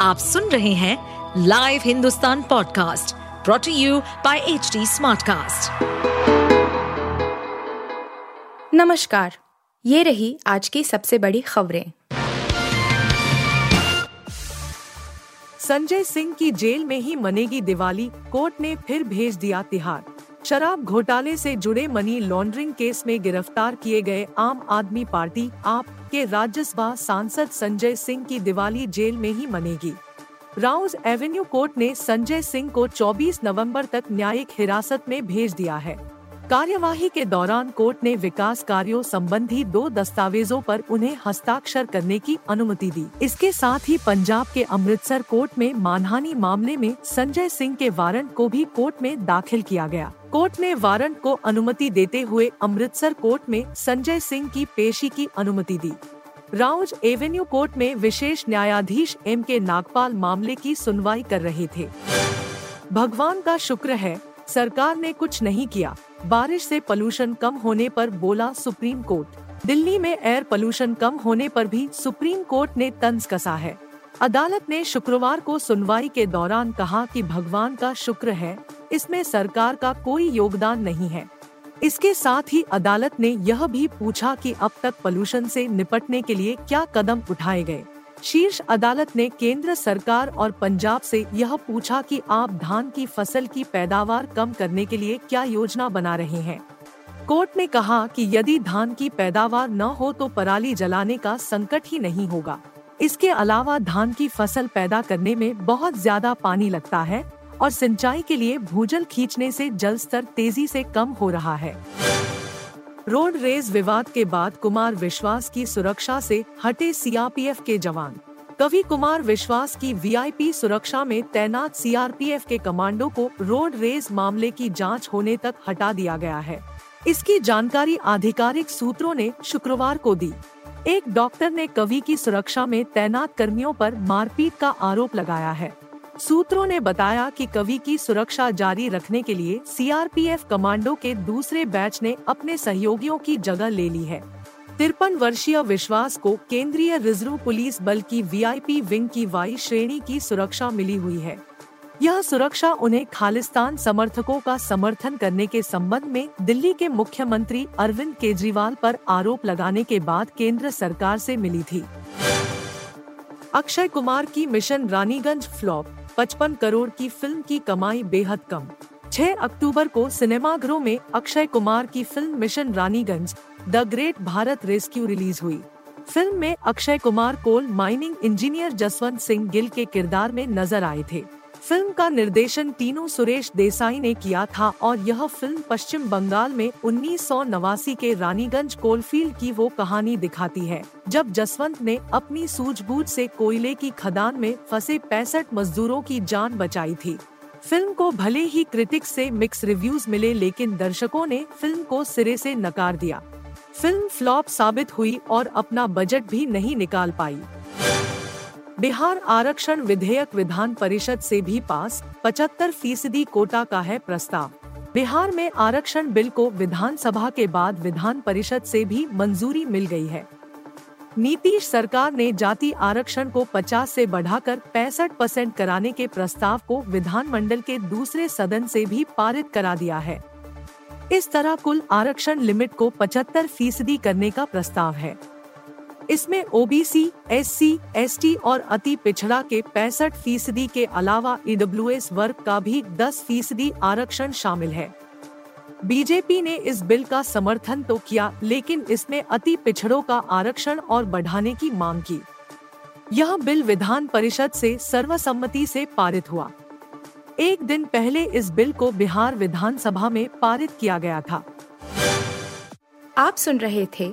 आप सुन रहे हैं live Hindustan podcast brought to you by H Smartcast. नमस्कार ये रही आज की सबसे बड़ी खबरें संजय सिंह की जेल में ही मनेगी दिवाली कोर्ट ने फिर भेज दिया तिहाड़ शराब घोटाले से जुड़े मनी लॉन्ड्रिंग केस में गिरफ़्तार किए गए आम आदमी पार्टी आप के राज्यसभा सांसद संजय सिंह की दिवाली जेल में ही मनेगी। राउज एवेन्यू कोर्ट ने संजय सिंह को 24 नवंबर तक न्यायिक हिरासत में भेज दिया है। कार्यवाही के दौरान कोर्ट ने विकास कार्यों संबंधी दो दस्तावेजों पर उन्हें हस्ताक्षर करने की अनुमति दी। इसके साथ ही पंजाब के अमृतसर कोर्ट में मानहानि मामले में संजय सिंह के वारंट को भी कोर्ट में दाखिल किया गया। कोर्ट ने वारंट को अनुमति देते हुए अमृतसर कोर्ट में संजय सिंह की पेशी की अनुमति दी। राउज एवेन्यू कोर्ट में विशेष न्यायाधीश एम के नागपाल मामले की सुनवाई कर रहे थे। भगवान का शुक्र है, सरकार ने कुछ नहीं किया। बारिश से पोल्यूशन कम होने पर बोला सुप्रीम कोर्ट। दिल्ली में एयर पोल्यूशन कम होने पर भी सुप्रीम कोर्ट ने तंज कसा है। अदालत ने शुक्रवार को सुनवाई के दौरान कहा कि भगवान का शुक्र है इसमें सरकार का कोई योगदान नहीं है। इसके साथ ही अदालत ने यह भी पूछा कि अब तक पोल्यूशन से निपटने के लिए क्या कदम उठाए गए। शीर्ष अदालत ने केंद्र सरकार और पंजाब से यह पूछा कि आप धान की फ़सल की पैदावार कम करने के लिए क्या योजना बना रहे हैं। कोर्ट ने कहा कि यदि धान की पैदावार न हो तो पराली जलाने का संकट ही नहीं होगा। इसके अलावा धान की फ़सल पैदा करने में बहुत ज़्यादा पानी लगता है। और सिंचाई के लिए भूजल खींचने से जल स्तर तेज़ी से कम हो रहा है। रोड रेज विवाद के बाद कुमार विश्वास की सुरक्षा से हटे सीआरपीएफ के जवान। कवि कुमार विश्वास की वीआईपी सुरक्षा में तैनात सीआरपीएफ के कमांडो को रोड रेज मामले की जाँच होने तक हटा दिया गया है। इसकी जानकारी आधिकारिक सूत्रों ने शुक्रवार को दी। एक डॉक्टर ने कवि की सुरक्षा में तैनात कर्मियों पर मारपीट का आरोप लगाया है। सूत्रों ने बताया कि कवि की सुरक्षा जारी रखने के लिए सीआरपीएफ कमांडो के दूसरे बैच ने अपने सहयोगियों की जगह ले ली है। तिरपन वर्षीय विश्वास को केंद्रीय रिज़र्व पुलिस बल की वीआईपी विंग की वाई श्रेणी की सुरक्षा मिली हुई है। यह सुरक्षा उन्हें खालिस्तान समर्थकों का समर्थन करने के संबंध में दिल्ली के मुख्यमंत्री अरविंद केजरीवाल पर आरोप लगाने के बाद केंद्र सरकार से मिली थी। अक्षय कुमार की मिशन रानीगंज फ्लॉप 55 करोड़ की फ़िल्म की कमाई बेहद कम। 6 अक्टूबर को सिनेमाघरों में अक्षय कुमार की film mission Raniganj, the great Bharat rescue release हुई। फ़िल्म में Akshay Kumar coal mining engineer Jaswant Singh Gill के किरदार में नज़र आए थे। फ़िल्म का निर्देशन टीनू सुरेश देसाई ने किया था और यह फ़िल्म पश्चिम बंगाल में उन्नीस सौ नवासी के रानीगंज कोलफील्ड की वो कहानी दिखाती है, जब जसवंत ने अपनी सूझबूझ से कोयले की खदान में फंसे पैंसठ मजदूरों की जान बचाई थी। फ़िल्म को भले ही क्रिटिक्स से मिक्स रिव्यूज़ मिले लेकिन दर्शकों ने फ़िल्म को सिरे से नकार दिया। फ़िल्म फ्लॉप साबित हुई और अपना बजट भी नहीं निकाल पाई। बिहार आरक्षण विधेयक विधान परिषद से भी पास 75 फ़ीसदी कोटा का है प्रस्ताव। बिहार में आरक्षण बिल को विधानसभा के बाद विधान परिषद से भी मंजूरी मिल गई है। नीतीश सरकार ने जाति आरक्षण को 50 से बढ़ाकर पैंसठ परसेंट कराने के प्रस्ताव को विधानमंडल के दूसरे सदन से भी पारित करा दिया है। इस तरह कुल आरक्षण लिमिट को 75 फ़ीसदी करने का प्रस्ताव है। इसमें ओबीसी, एससी, एसटी और अति पिछड़ा के पैंसठ फ़ीसदी के अलावा ईडब्ल्यूएस वर्ग का भी 10 फ़ीसदी आरक्षण शामिल है। बीजेपी ने इस बिल का समर्थन तो किया लेकिन इसमें अति पिछड़ों का आरक्षण और बढ़ाने की मांग की। यह बिल विधान परिषद से सर्वसम्मति से पारित हुआ। एक दिन पहले इस बिल को बिहार विधानसभा में पारित किया गया था। आप सुन रहे थे